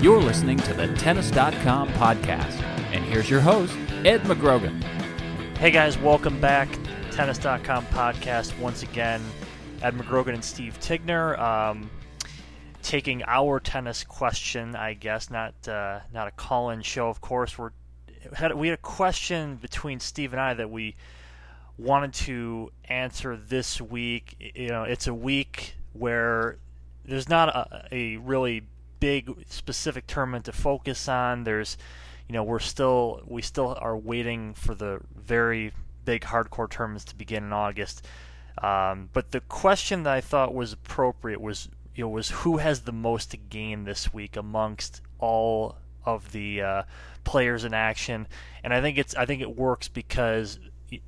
You're listening to the Tennis.com podcast. And here's your host, Ed McGrogan. Hey guys, welcome back. Tennis.com podcast once again. Ed McGrogan and Steve Tignor. Um, taking our tennis question, I guess, not uh, not a call-in show. Of course, we're had we had a question between Steve and I that we wanted to answer this week. You know, it's a week where there's not a, a really big specific tournament to focus on. There's, you know, we're still we still are waiting for the very big hardcore tournaments to begin in August. Um, but the question that I thought was appropriate was, you know, was who has the most to gain this week amongst all of the uh, players in action, and I think it's I think it works because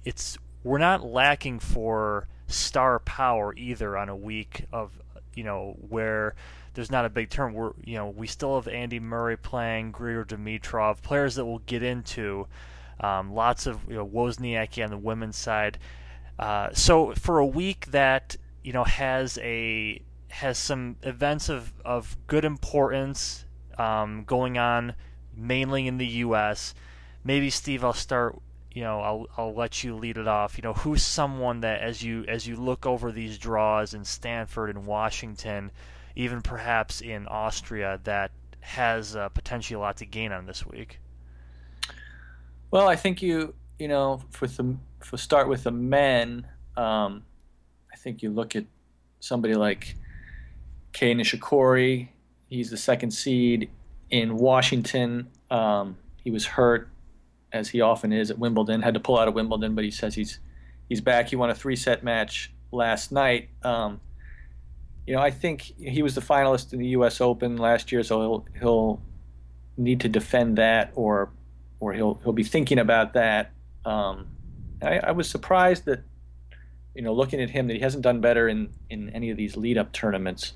it's we're not lacking for star power either on a week of you know where there's not a big term. We're you know we still have Andy Murray playing, Grigor Dimitrov, players that we'll get into. Um, lots of you know, Wozniacki on the women's side. Uh, so for a week that you know has a has some events of, of good importance um, going on, mainly in the U.S. Maybe Steve, I'll start. You know, I'll I'll let you lead it off. You know, who's someone that as you as you look over these draws in Stanford and Washington, even perhaps in Austria, that has uh, potentially a lot to gain on this week. Well, I think you you know for the for start with the men, um, I think you look at somebody like Kei Nishikori. He's the second seed in Washington. Um, he was hurt, as he often is at Wimbledon. Had to pull out of Wimbledon, but he says he's he's back. He won a three set match last night. Um, you know, I think he was the finalist in the U.S. Open last year, so he'll he'll need to defend that, or or he'll he'll be thinking about that. Um, I, I, was surprised that, you know, looking at him, that he hasn't done better in in any of these lead-up tournaments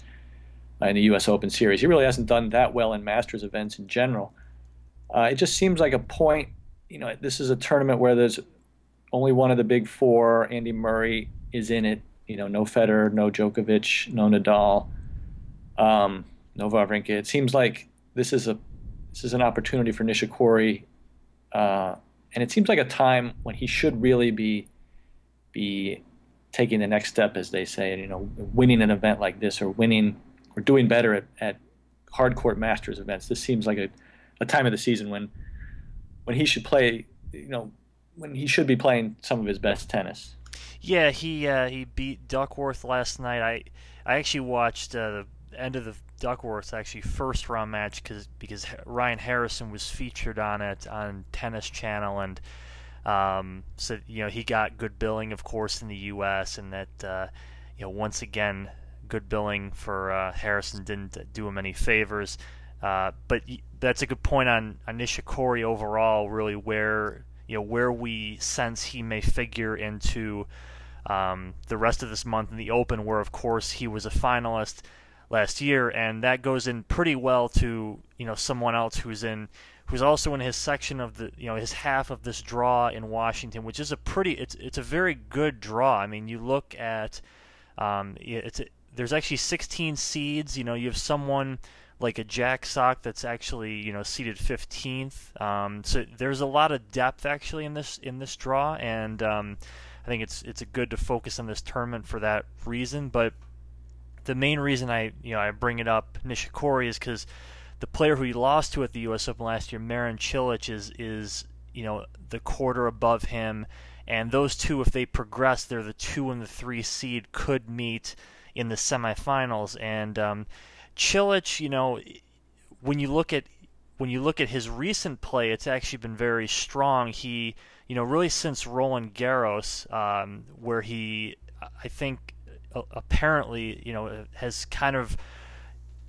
uh, in the U.S. Open Series. He really hasn't done that well in Masters events in general. Uh, it just seems like a point. You know, this is a tournament where there's only one of the big four. Andy Murray is in it you know, no Federer, no Djokovic, no Nadal, um, no Wawrinka. It seems like this is a this is an opportunity for Nishikori, uh, and it seems like a time when he should really be be taking the next step, as they say, and you know, winning an event like this or winning or doing better at, at hard court Masters events. This seems like a, a time of the season when when he should play, you know, when he should be playing some of his best tennis. Yeah, he uh, he beat Duckworth last night. I I actually watched uh, the end of the Duckworth's actually first round match cause, because Ryan Harrison was featured on it on Tennis Channel and um, so you know he got good billing of course in the U.S. and that uh, you know once again good billing for uh, Harrison didn't do him any favors. Uh, but that's a good point on, on Nishikori overall, really where you know where we sense he may figure into um, the rest of this month in the Open, where of course he was a finalist last year, and that goes in pretty well to you know someone else who's in who's also in his section of the you know his half of this draw in Washington, which is a pretty it's it's a very good draw. I mean, you look at um, it's there's actually 16 seeds. You know, you have someone like a Jack Sock that's actually you know seated 15th. Um, so there's a lot of depth actually in this in this draw, and um, I think it's it's good to focus on this tournament for that reason. But the main reason I you know I bring it up Nishikori is because the player who he lost to at the U.S. Open last year, Marin Cilic, is is you know the quarter above him, and those two, if they progress, they're the two and the three seed could meet in the semifinals, and um, Cilic, you know, when you look at when you look at his recent play, it's actually been very strong. He, you know, really since Roland Garros, um, where he, I think, apparently, you know, has kind of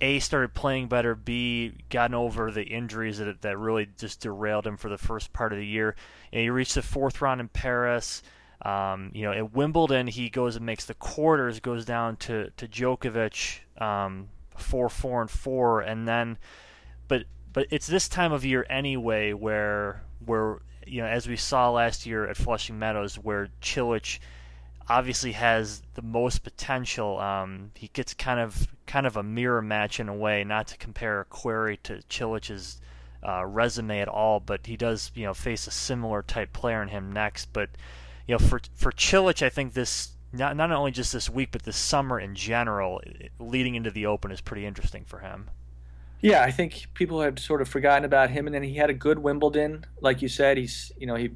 a started playing better, B gotten over the injuries that that really just derailed him for the first part of the year. And he reached the fourth round in Paris. Um, you know, at Wimbledon, he goes and makes the quarters, goes down to to Djokovic, um, four, four, and four, and then, but it's this time of year anyway where where you know as we saw last year at Flushing Meadows where Cilic obviously has the most potential. Um, he gets kind of kind of a mirror match in a way, not to compare Querrey to Cilic's uh, resume at all, but he does you know face a similar type player in him next. But you know for for Cilic, I think this not not only just this week, but this summer in general, leading into the Open is pretty interesting for him. Yeah, I think people have sort of forgotten about him, and then he had a good Wimbledon, like you said. He's you know he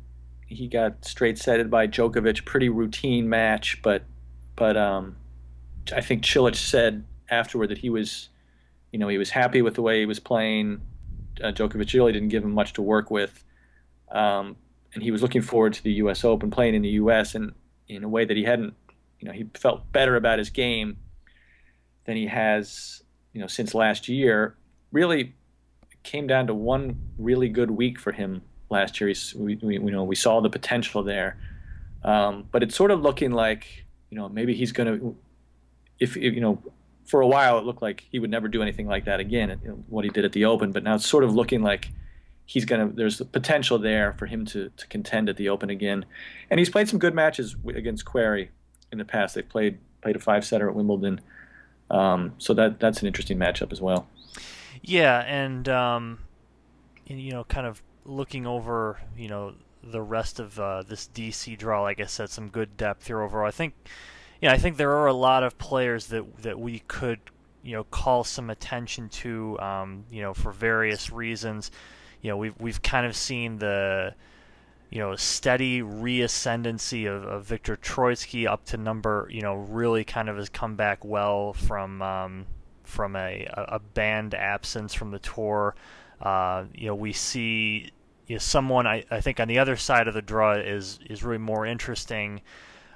he got straight setted by Djokovic, pretty routine match, but but um, I think Cilic said afterward that he was you know he was happy with the way he was playing. Uh, Djokovic really didn't give him much to work with, um, and he was looking forward to the U.S. Open, playing in the U.S. and in a way that he hadn't. You know, he felt better about his game than he has, you know, since last year. Really, came down to one really good week for him last year. We, we, you know, we saw the potential there, um, but it's sort of looking like, you know, maybe he's going to, if you know, for a while it looked like he would never do anything like that again. You know, what he did at the Open, but now it's sort of looking like he's going to. There's the potential there for him to to contend at the Open again, and he's played some good matches against Querrey in the past. They've played played a five setter at Wimbledon, um, so that that's an interesting matchup as well. Yeah, and um, you know, kind of looking over, you know, the rest of uh, this DC draw, like I said, some good depth here overall. I think, yeah, I think there are a lot of players that that we could, you know, call some attention to, um, you know, for various reasons. You know, we've we've kind of seen the, you know, steady reascendancy of, of Viktor Troicki up to number, you know, really kind of has come back well from um, from a a banned absence from the tour. Uh, you know, we see you know, someone I, I think on the other side of the draw is is really more interesting.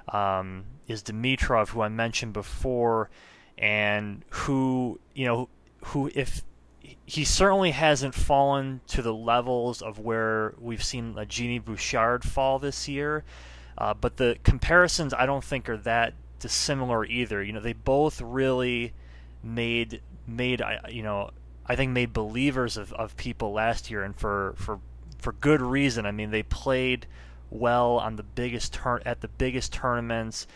Um, is Dimitrov, who I mentioned before, and who you know who if he certainly hasn't fallen to the levels of where we've seen a Genie Bouchard fall this year, uh, but the comparisons I don't think are that dissimilar either. You know, they both really made made you know I think made believers of, of people last year, and for, for for good reason. I mean, they played well on the biggest turn at the biggest tournaments.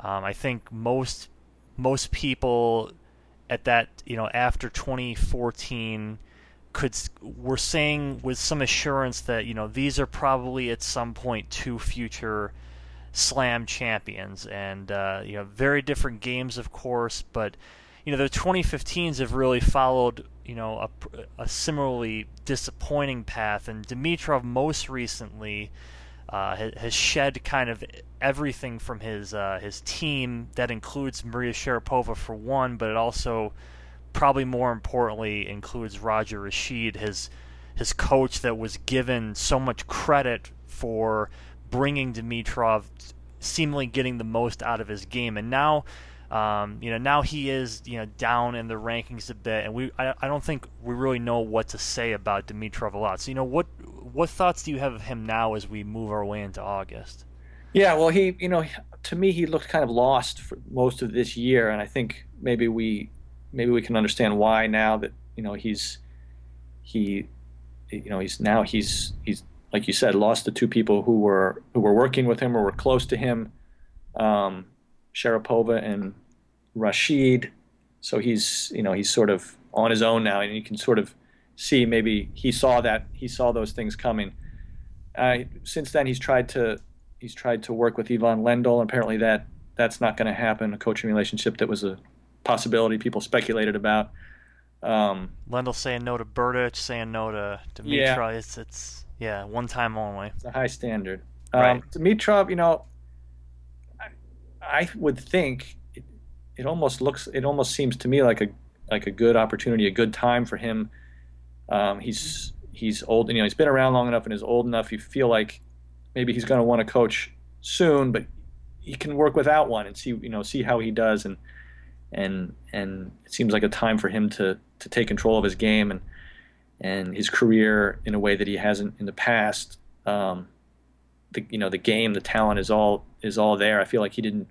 Um, I think most most people at that you know after 2014 could were saying with some assurance that you know these are probably at some point two future slam champions and uh, you know very different games of course but you know the 2015s have really followed you know a, a similarly disappointing path, and Dimitrov most recently uh, has, shed kind of everything from his uh, his team. That includes Maria Sharapova for one, but it also probably more importantly includes Roger Rasheed, his his coach that was given so much credit for bringing Dimitrov, seemingly getting the most out of his game, and now um, you know, now he is you know down in the rankings a bit, and we I, I don't think we really know what to say about Dimitrov a lot. So you know, what what thoughts do you have of him now as we move our way into August? Yeah, well, he you know to me he looked kind of lost for most of this year, and I think maybe we maybe we can understand why now that you know he's he you know he's now he's he's like you said lost the two people who were who were working with him or were close to him. Um, Sharapova and Rasheed. So he's you know he's sort of on his own now, and you can sort of see maybe he saw that he saw those things coming. Uh, since then, he's tried to he's tried to work with Ivan Lendl. Apparently, that that's not going to happen. A coaching relationship that was a possibility people speculated about. Um, Lendl saying no to Berdych, saying no to Dimitrov. Yeah. It's, it's yeah, one time only. It's a high standard. Right. Um, Dimitrov, you know, I would think it, it, almost looks, it almost seems to me like a like a good opportunity, a good time for him Um, he's he's old, you know, he's been around long enough and is old enough. You feel like maybe he's going to want to coach soon, but he can work without one and see, you know, see how he does. And and and it seems like a time for him to to take control of his game and and his career in a way that he hasn't in the past. Um, the you know the game, the talent is all is all there. I feel like he didn't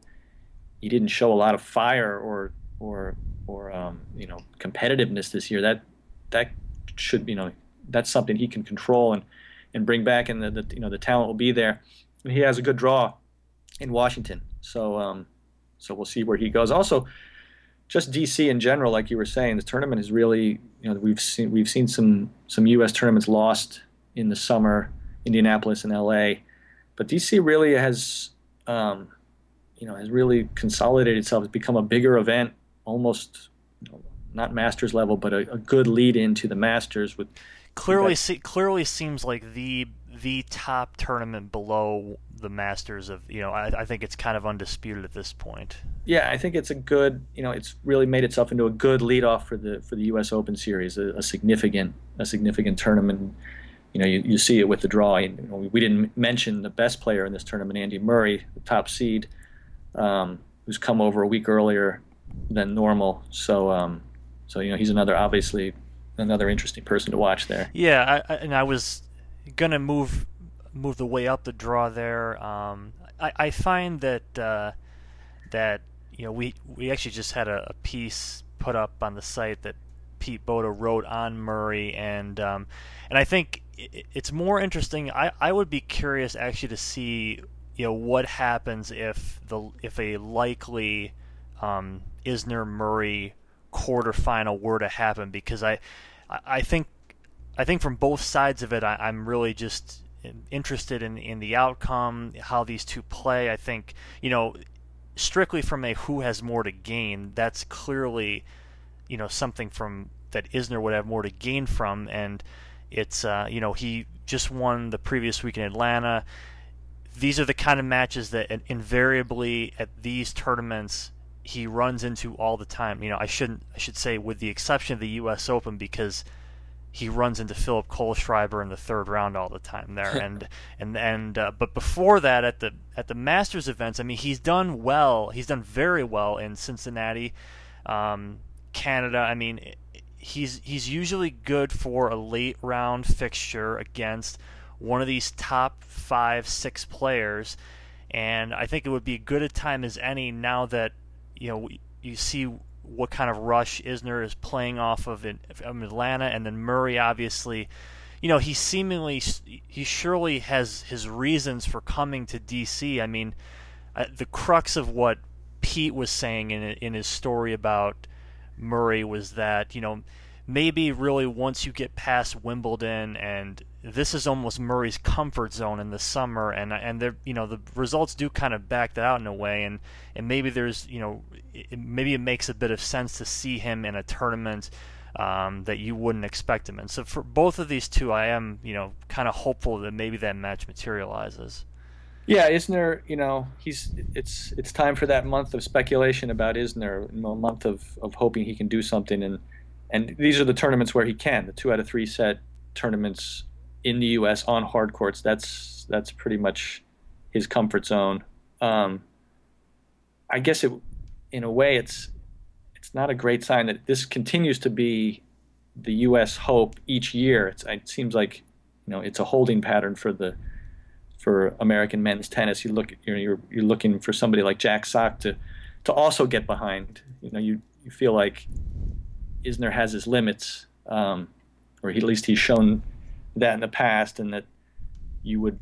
he didn't show a lot of fire or or or um, you know competitiveness this year. That that should you know that's something he can control and and bring back, and the, the you know the talent will be there. And he has a good draw in Washington, so um, so we'll see where he goes. Also, just DC in general, like you were saying, the tournament is really you know we've seen we've seen some some U.S. tournaments lost in the summer, Indianapolis and L.A., but DC really has um, you know has really consolidated itself. It's become a bigger event, almost you know, not Masters level, but a, a, good lead into the Masters with clearly see, clearly seems like the the top tournament below the Masters of you know I, I, think it's kind of undisputed at this point. Yeah, I think it's a good you know it's really made itself into a good leadoff for the for the U.S. Open Series, a, a significant a significant tournament. You know, you, you see it with the draw. You know, we didn't mention the best player in this tournament, Andy Murray, the top seed, um, who's come over a week earlier than normal. So, um, so you know, he's another obviously another interesting person to watch there. Yeah, I, and I was gonna move move the way up the draw there. Um, I, I find that uh, that you know we we actually just had a, a, piece put up on the site that Pete Bodo wrote on Murray, and um, and I think it's more interesting. I, I would be curious actually to see you know what happens if the if a likely um, Isner Murray quarterfinal were to happen because I I think I think from both sides of it I, I'm really just interested in in the outcome how these two play I think you know strictly from a who has more to gain that's clearly you know something from that Isner would have more to gain from and it's uh, you know he just won the previous week in Atlanta these are the kind of matches that invariably at these tournaments he runs into all the time. You know, I shouldn't I should say with the exception of the U.S. Open because he runs into Philip Kohlschreiber in the third round all the time there. and and and uh, but before that at the at the Masters events, I mean, he's done well. He's done very well in Cincinnati, um, Canada. I mean, he's he's usually good for a late round fixture against one of these top five six players. And I think it would be good a time as any now that you know you see what kind of rush Isner is playing off of in, in Atlanta, and then Murray obviously. You know, he seemingly, he surely has his reasons for coming to DC. I mean, uh, the crux of what Pete was saying in in his story about Murray was that you know maybe really once you get past Wimbledon and this is almost Murray's comfort zone in the summer and and there you know the results do kind of back that out in a way and and maybe there's you know it, maybe it makes a bit of sense to see him in a tournament um, that you wouldn't expect him in. So for both of these two, I am you know kind of hopeful that maybe that match materializes. Yeah, Isner, you know, he's it's it's time for that month of speculation about Isner, a month of, of hoping he can do something and and these are the tournaments where he can. The two out of three set tournaments in the U.S. on hard courts. That's that's pretty much his comfort zone. Um, I guess it, in a way, it's it's not a great sign that this continues to be the U.S. hope each year. It's, it seems like you know it's a holding pattern for the for American men's tennis. You look, you know, you're you're looking for somebody like Jack Sock to to also get behind. You know, you you feel like Isner has his limits, um, or he, at least he's shown that in the past, and that you would,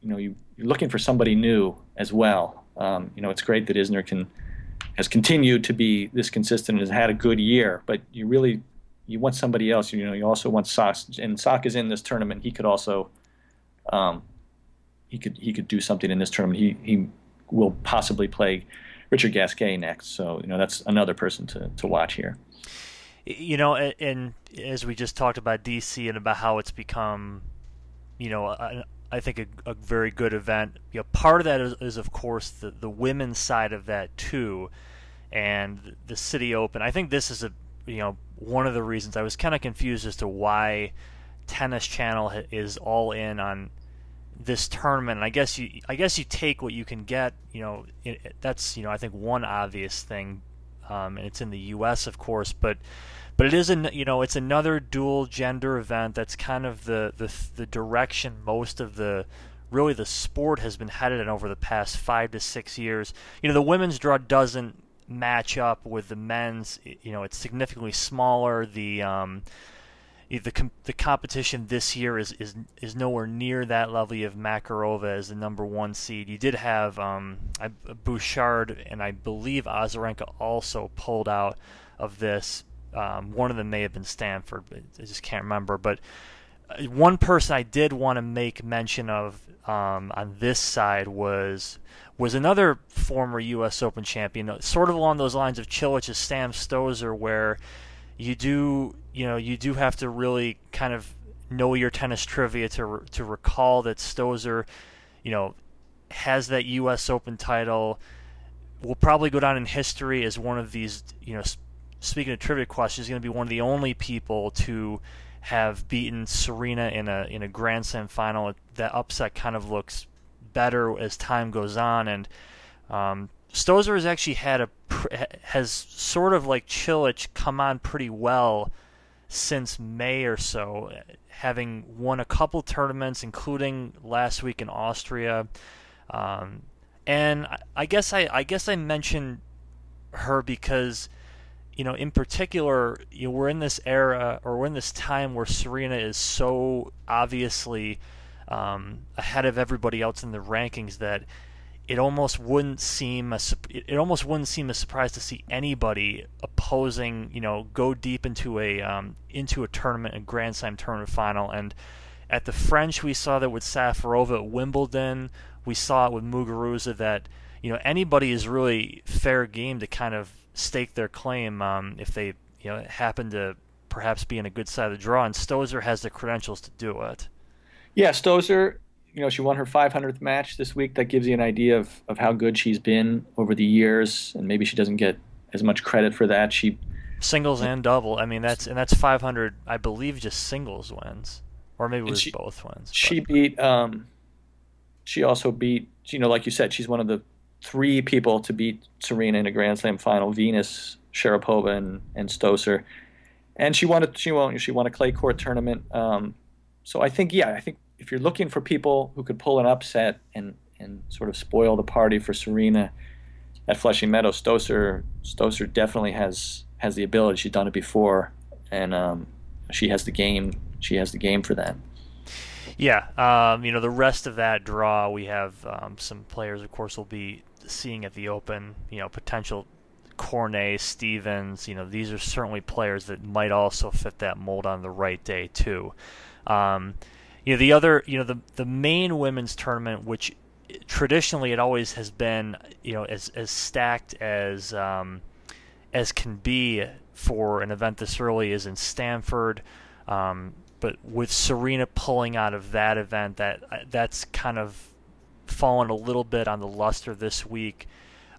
you know, you, are looking for somebody new as well. Um, you know, it's great that Isner can has continued to be this consistent and has had a good year, but you really you want somebody else. You know, you also want Sock, and Sock is in this tournament. He could also, um, he could he could do something in this tournament. He he will possibly play Richard Gasquet next, so you know that's another person to to watch here you know, and, and, as we just talked about DC and about how it's become, you know, a, I think a, a, very good event. You know, part of that is, is, of course the the women's side of that too, and the City Open. I think this is a you know one of the reasons I was kind of confused as to why Tennis Channel is all in on this tournament. And I guess you I guess you take what you can get. You know, it, that's you know I think one obvious thing, um, and it's in the U.S. of course, but but it is a you know it's another dual gender event. That's kind of the the the direction most of the really the sport has been headed in over the past five to six years. You know, the women's draw doesn't match up with the men's. You know, it's significantly smaller. The um, the com- the competition this year is, is is nowhere near that level of Makarova as the number one seed. You did have um, Bouchard and I believe Azarenka also pulled out of this. Um, one of them may have been Stanford, but I just can't remember. But uh, one person I did want to make mention of um, on this side was was another former U.S. Open champion, sort of along those lines of Cilic's Sam Stosur, where you do you know you do have to really kind of know your tennis trivia to to recall that Stosur, you know, has that U.S. Open title. Will probably go down in history as one of these. You know, speaking of trivia questions, going to be one of the only people to have beaten Serena in a in a Grand Slam final. That upset kind of looks better as time goes on, and um, Stosur has actually had a has sort of like Cilic come on pretty well since May or so, having won a couple tournaments, including last week in Austria. Um, and I, guess I, I guess I mentioned her because, you know, in particular, you know, we're in this era or we're in this time where Serena is so obviously um, ahead of everybody else in the rankings that it almost wouldn't seem a, it almost wouldn't seem a surprise to see anybody opposing you know go deep into a um, into a tournament a Grand Slam tournament final. And at the French we saw that with Safarova at Wimbledon. We saw it with Muguruza that you know anybody is really fair game to kind of stake their claim um, if they you know happen to perhaps be in a good side of the draw. And Stosur has the credentials to do it. Yeah, Stosur you know, she won her 500th match this week. That gives you an idea of, of how good she's been over the years, and maybe she doesn't get as much credit for that. She singles and double. I mean, that's and that's 500. I believe just singles wins, or maybe it was she, both wins. But. She beat. Um, she also beat. You know, like you said, she's one of the three people to beat Serena in a Grand Slam final: Venus, Sharapova, and and Stosur. And she won a she won she won a clay court tournament. Um, so I think yeah, I think if you're looking for people who could pull an upset and and sort of spoil the party for Serena at Flushing Meadows, Stosur Stosur definitely has has the ability. She's done it before, and um, she has the game. She has the game for that. Yeah, um, you know the rest of that draw, we have um, some players. Of course, will be seeing at the Open. You know, potential Cornet, Stevens. You know, these are certainly players that might also fit that mold on the right day too. Um, you know the other you know the the main women's tournament which traditionally it always has been you know as as stacked as um, as can be for an event this early is in Stanford. Um, but with Serena pulling out of that event that that's kind of fallen a little bit on the luster this week.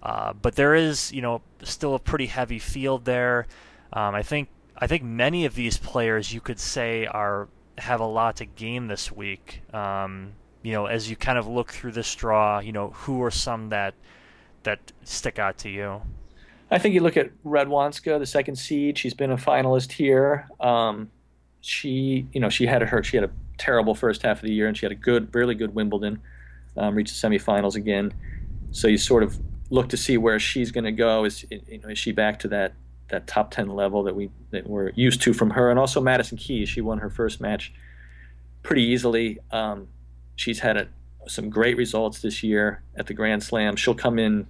Uh, but there is you know still a pretty heavy field there. Um, I think I think many of these players you could say are have a lot to gain this week. Um, you know, as you kind of look through this draw, you know, who are some that that stick out to you? I think you look at Radwanska, the second seed. She's been a finalist here. Um, she, you know, she had a She had a terrible first half of the year, and she had a good, really good Wimbledon. Um, reached the semifinals again. So you sort of look to see where she's going to go. Is you know, is she back to that that top 10 level that we that we're used to from her. And also Madison Keys she won her first match pretty easily. Um, she's had a, some great results this year at the Grand Slam. She'll come in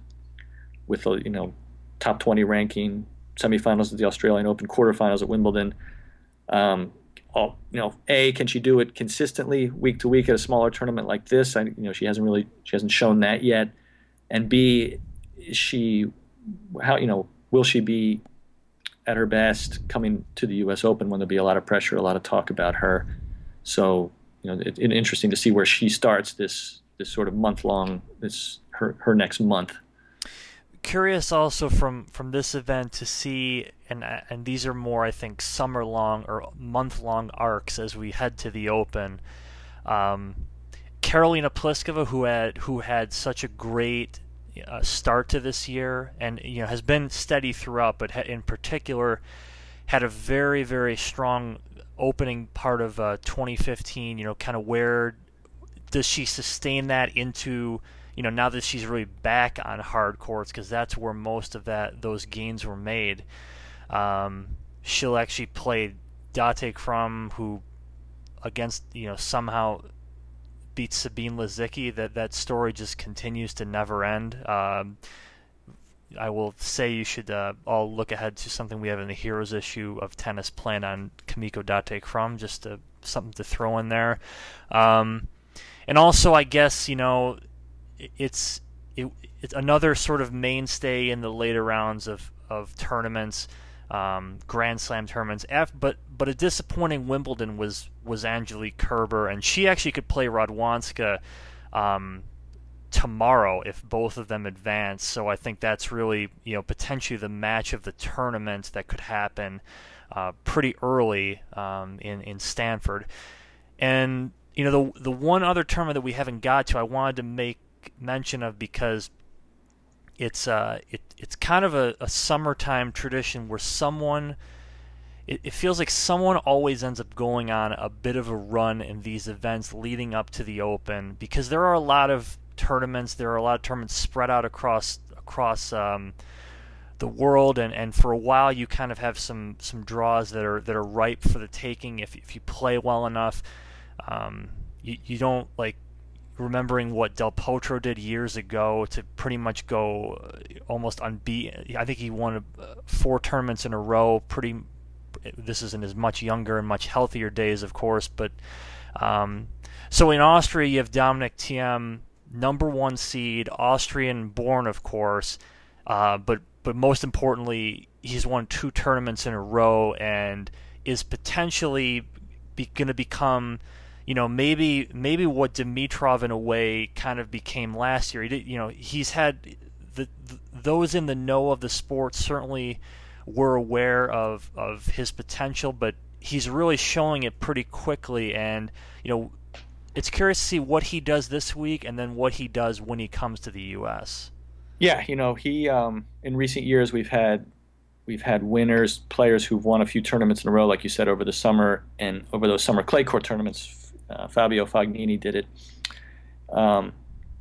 with a you know top 20 ranking semifinals at the Australian Open quarterfinals at Wimbledon. Um, all, you know a can she do it consistently week to week at a smaller tournament like this? I, you know she hasn't really she hasn't shown that yet. And b she how you know will she be at her best coming to the U.S. Open when there'll be a lot of pressure, a lot of talk about her. So you know, it's it, interesting to see where she starts this this sort of month long this her her next month. curious also from from this event to see, and and these are more I think summer long or month long arcs as we head to the Open. Um, Karolina Pliskova, who had who had such a great uh, start to this year, and you know has been steady throughout, but in particular had a very very strong opening part of uh, 2015. You know, kind of where does she sustain that into you know now that she's really back on hard courts because that's where most of that those gains were made. Um, she'll actually play Date Krumm, who against you know somehow beats Sabine Lisicki. That that story just continues to never end. Um, I will say you should uh, all look ahead to something we have in the Heroes issue of tennis plan on Kimiko Date Krumm, just to, something to throw in there. Um, and also, I guess you know, it's it, it's another sort of mainstay in the later rounds of of tournaments, um, Grand Slam tournaments. but but a disappointing Wimbledon was was Angelique Kerber, and she actually could play Radwanska. Um, tomorrow if both of them advance. So I think that's really you know potentially the match of the tournament that could happen uh, pretty early um, in in Stanford. And you know the the one other tournament that we haven't got to, I wanted to make mention of because it's uh it it's kind of a, a summertime tradition where someone it, it feels like someone always ends up going on a bit of a run in these events leading up to the open because there are a lot of tournaments. There are a lot of tournaments spread out across across um, the world, and, and for a while you kind of have some some draws that are that are ripe for the taking if if you play well enough. Um, you you don't like remembering what Del Potro did years ago to pretty much go uh, almost unbeaten. I think he won uh, four tournaments in a row. Pretty. This is in his much younger and much healthier days, of course, but. Um, so in Austria, you have Dominic Thiem number one seed, Austrian born, of course, uh, but but most importantly, he's won two tournaments in a row and is potentially be, going to become, you know, maybe maybe what Dimitrov in a way kind of became last year. He did, you know, he's had the, the those in the know of the sport certainly were aware of of his potential, but he's really showing it pretty quickly and you know it's curious to see what he does this week and then what he does when he comes to the U.S. Yeah, you know, he um, in recent years we've had we've had winners, players who've won a few tournaments in a row, like you said, over the summer and over those summer clay court tournaments. Uh, Fabio Fognini did it. Um,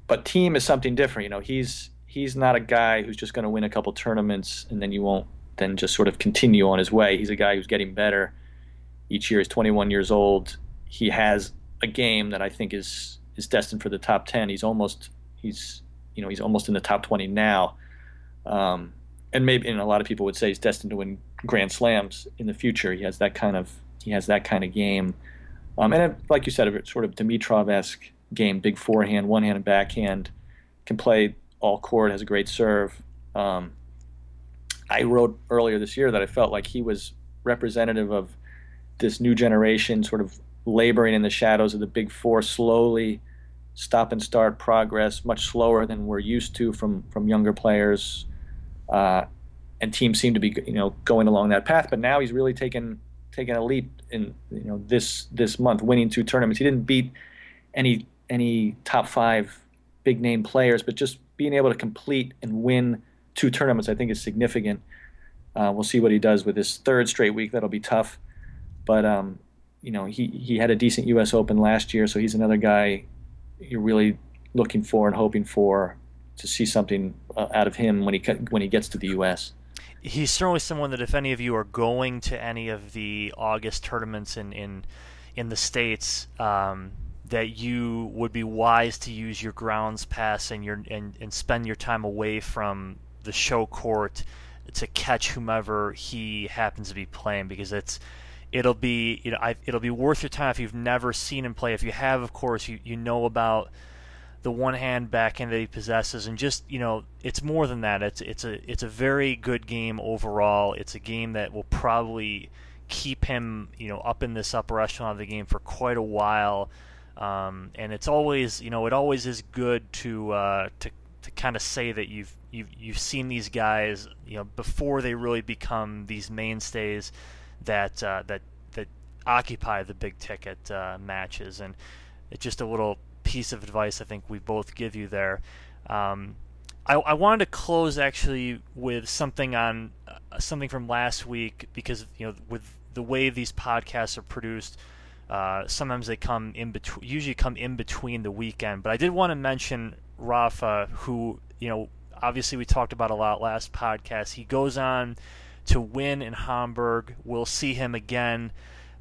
but Thiem is something different. You know, he's he's not a guy who's just going to win a couple tournaments and then you won't then just sort of continue on his way. He's a guy who's getting better each year. He's 21 years old. He has a game that I think is is destined for the top ten. He's almost he's you know he's almost in the top twenty now, um, and maybe and a lot of people would say he's destined to win Grand Slams in the future. He has that kind of he has that kind of game, um, and like you said, a sort of Dimitrov esque game, big forehand, one hand and backhand, can play all court, has a great serve. Um, I wrote earlier this year that I felt like he was representative of this new generation, sort of laboring in the shadows of the big four, slowly stop and start progress, much slower than we're used to from from younger players. Uh, and Thiem's seem to be you know going along that path. But now he's really taken taken a leap in you know this this month, winning two tournaments. He didn't beat any any top five big name players, but just being able to complete and win two tournaments, I think, is significant. Uh, we'll see what he does with his third straight week. That'll be tough, but um, you know, he, he had a decent U.S. Open last year, so he's another guy you're really looking for and hoping for to see something uh, out of him when he when he gets to the U.S. He's certainly someone that if any of you are going to any of the August tournaments in in in the states, um, that you would be wise to use your grounds pass and your and, and spend your time away from the show court to catch whomever he happens to be playing because it's it'll be you know I, it'll be worth your time if you've never seen him play. If you have, of course, you you know about the one hand backhand that he possesses, and just you know it's more than that. It's it's a it's a very good game overall. It's a game that will probably keep him you know up in this upper echelon of the game for quite a while. Um, and it's always you know it always is good to uh, to to kind of say that you've you've you've seen these guys, you know, before they really become these mainstays that uh, that that occupy the big ticket uh, matches, and it's just a little piece of advice I think we both give you there. Um, I, I, wanted to close actually with something on uh, something from last week because you know with the way these podcasts are produced. Uh, sometimes they come in between, usually come in between the weekend. But I did want to mention Rafa, who you know, obviously we talked about a lot last podcast. He goes on to win in Hamburg. We'll see him again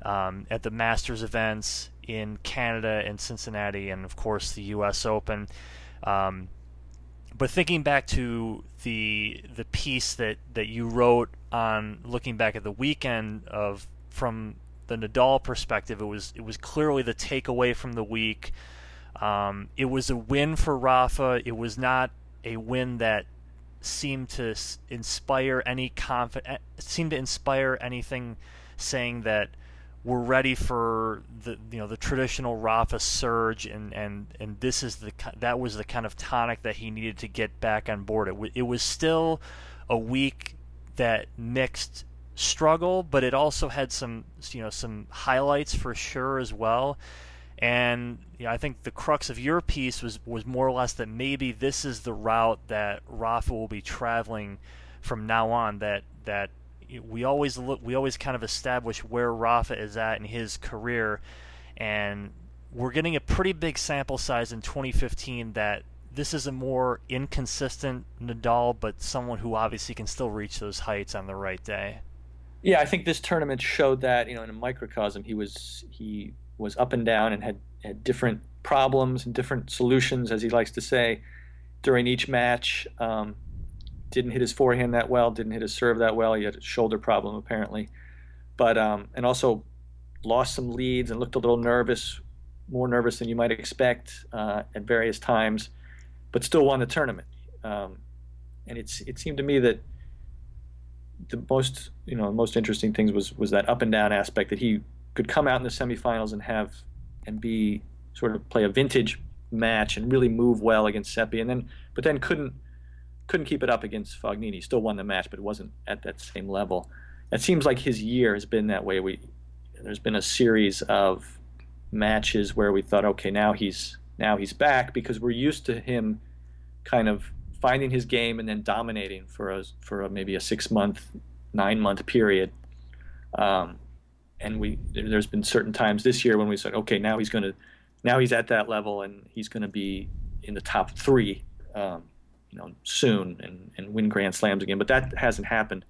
um, at the Masters events in Canada and Cincinnati, and of course the U.S. Open. Um, but thinking back to the the piece that, that you wrote on looking back at the weekend of from the Nadal perspective, it was it was clearly the takeaway from the week. Um, it was a win for Rafa. It was not a win that seemed to inspire any confidence. Eh, seemed to inspire anything, saying that we're ready for the you know the traditional Rafa surge, and and and this is the that was the kind of tonic that he needed to get back on board. It, it was still a week that mixed struggle, but it also had some you know some highlights for sure as well. And you know, I think the crux of your piece was was more or less that maybe this is the route that Rafa will be traveling from now on. That that we always look, we always kind of establish where Rafa is at in his career, and we're getting a pretty big sample size in 2015 that this is a more inconsistent Nadal, but someone who obviously can still reach those heights on the right day. Yeah, I think this tournament showed that you know in a microcosm he was he was up and down and had, had different problems and different solutions, as he likes to say, during each match. Um, didn't hit his forehand that well, didn't hit his serve that well. He had a shoulder problem apparently, but um, and also lost some leads and looked a little nervous, more nervous than you might expect uh, at various times, but still won the tournament. Um, and it's it seemed to me that the most you know the most interesting things was was that up and down aspect that he could come out in the semifinals and have and be sort of play a vintage match and really move well against Seppi, and then but then couldn't couldn't keep it up against Fognini. Still won the match, but it wasn't at that same level. It seems like his year has been that way. We there's been a series of matches where we thought, okay, now he's now he's back because we're used to him kind of finding his game and then dominating for a for a, maybe a six month, nine month period. Um, and we there's been certain times this year when we said, okay, now he's going to now he's at that level and he's going to be in the top three, um, you know, soon and and win Grand Slams again. But that hasn't happened.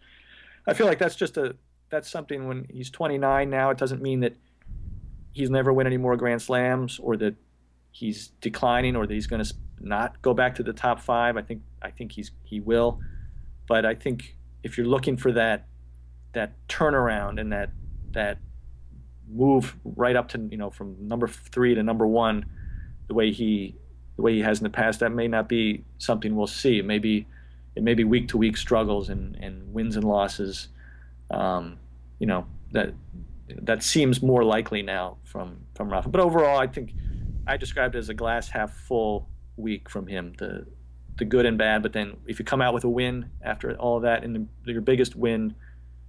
I feel like that's just a that's something when he's 29 now. It doesn't mean that he's never win any more Grand Slams or that he's declining or that he's going to not go back to the top five. I think I think he's he will, but I think if you're looking for that that turnaround and that that move right up to you know from number three to number one, the way he the way he has in the past, that may not be something we'll see. Maybe it may be week to week struggles and, and wins and losses. Um, you know that that seems more likely now from from Rafa. But overall, I think I described it as a glass half full week from him. The the good and bad, but then if you come out with a win after all of that, and the, your biggest win,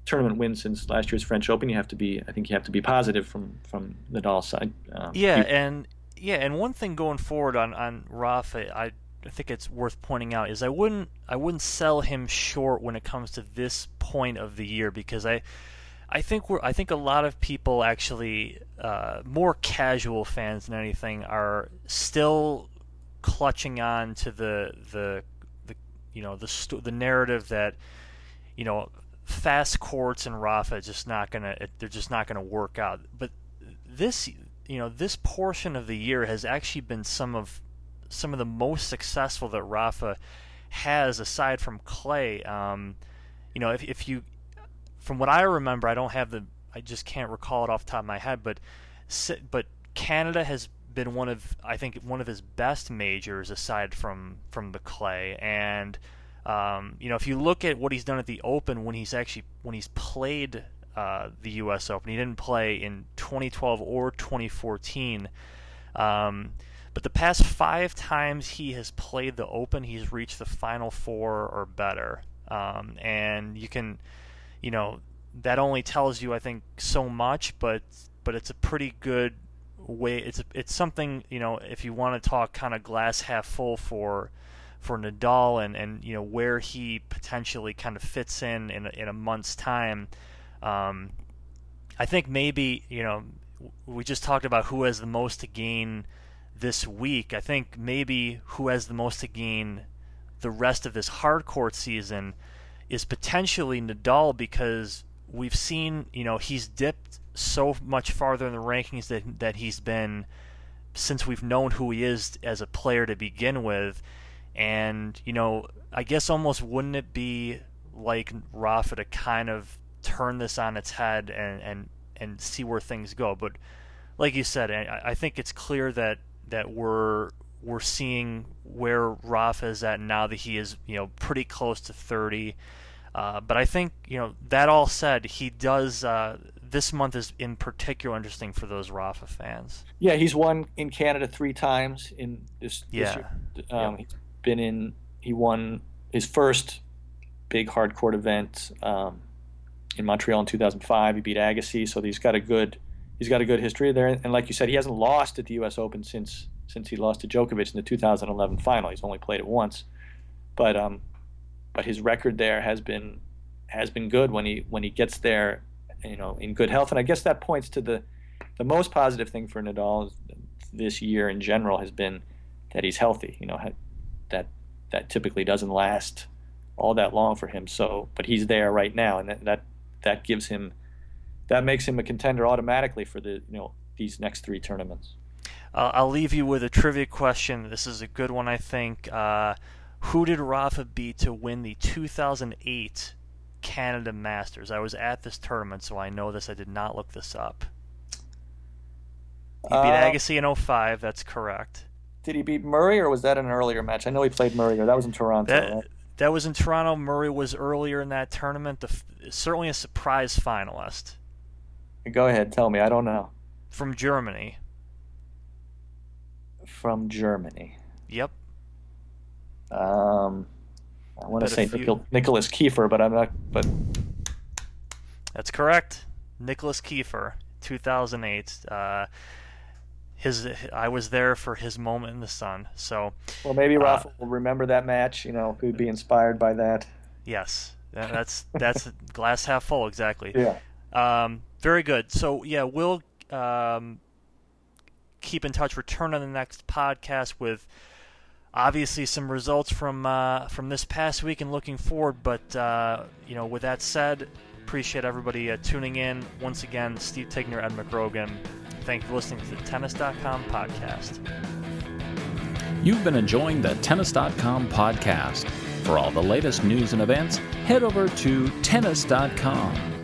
tournament win since last year's French Open, you have to be. I think you have to be positive from from Nadal's side. Um, yeah, and yeah, and one thing going forward on on Rafa, I I think it's worth pointing out is I wouldn't I wouldn't sell him short when it comes to this point of the year because I I think we're I think a lot of people actually uh, more casual fans than anything are still clutching on to the the the you know the st- the narrative that you know fast courts and Rafa just not gonna they're just not gonna work out. But this you know this portion of the year has actually been some of some of the most successful that Rafa has aside from Clay. Um, you know if if you from what I remember, I don't have the I just can't recall it off the top of my head, but but Canada has been one of I think one of his best majors aside from from the clay and um, you know if you look at what he's done at the Open when he's actually when he's played uh, the U.S. Open he didn't play in 2012 or 2014 um, but the past five times he has played the Open, he's reached the final four or better. Um, and you can, you know, that only tells you, I think, so much, but but it's a pretty good way. It's it's something you know if you want to talk kind of glass half full for for Nadal and and you know where he potentially kind of fits in in in a month's time. Um, I think maybe you know we just talked about who has the most to gain this week. I think maybe who has the most to gain the rest of this hard court season is potentially Nadal because we've seen, you know, he's dipped so much farther in the rankings that that he's been since we've known who he is as a player to begin with. And, you know, I guess almost wouldn't it be like Rafa to kind of turn this on its head and, and, and see where things go. But like you said, I, I think it's clear that, that we're we're seeing where Rafa is at now that he is, you know, pretty close to 30. Uh, but I think, you know, that all said, he does. Uh, this month is in particular interesting for those Rafa fans. Yeah, he's won in Canada three times in this. Yeah. This year. Um, He's been in. He won his first big hard court event um, in Montreal in 2005. He beat Agassi, so he's got a good. He's got a good history there, and like you said, he hasn't lost at the U.S. Open since since he lost to Djokovic in the 2011 final. He's only played it once, but um, but his record there has been has been good when he when he gets there, you know, in good health. And I guess that points to the the most positive thing for Nadal this year in general has been that he's healthy. You know, that that typically doesn't last all that long for him. So, but he's there right now, and that that, that gives him that makes him a contender automatically for the you know these next three tournaments. Uh, I'll leave you with a trivia question. This is a good one, I think. Uh, who did Rafa beat to win the 2008 Canada Masters? I was at this tournament, so I know this. I did not look this up. He beat uh, Agassi in 05. That's correct. Did he beat Murray, or was that an earlier match? I know he played Murray, or that was in Toronto. That, right? That was in Toronto. Murray was earlier in that tournament. The, certainly a surprise finalist. Go ahead, tell me. I don't know. From Germany from Germany. Yep. Um, I want to say. Nicolas Kiefer, but I'm not. But that's correct. Nicolas Kiefer, 2008. Uh, his I was there for his moment in the sun. So. Well, maybe uh, Rafa will remember that match. You know, he'd be inspired by that. Yes, that's that's glass half full exactly. Yeah. Um, very good. So yeah, we'll um, keep in touch. Return on the next podcast with obviously some results from uh, from this past week and looking forward. But uh, you know, with that said, appreciate everybody uh, tuning in once again. Steve Tignor, Ed McGrogan. Thank you for listening to the Tennis.com podcast. You've been enjoying the Tennis.com podcast. For all the latest news and events, head over to Tennis.com.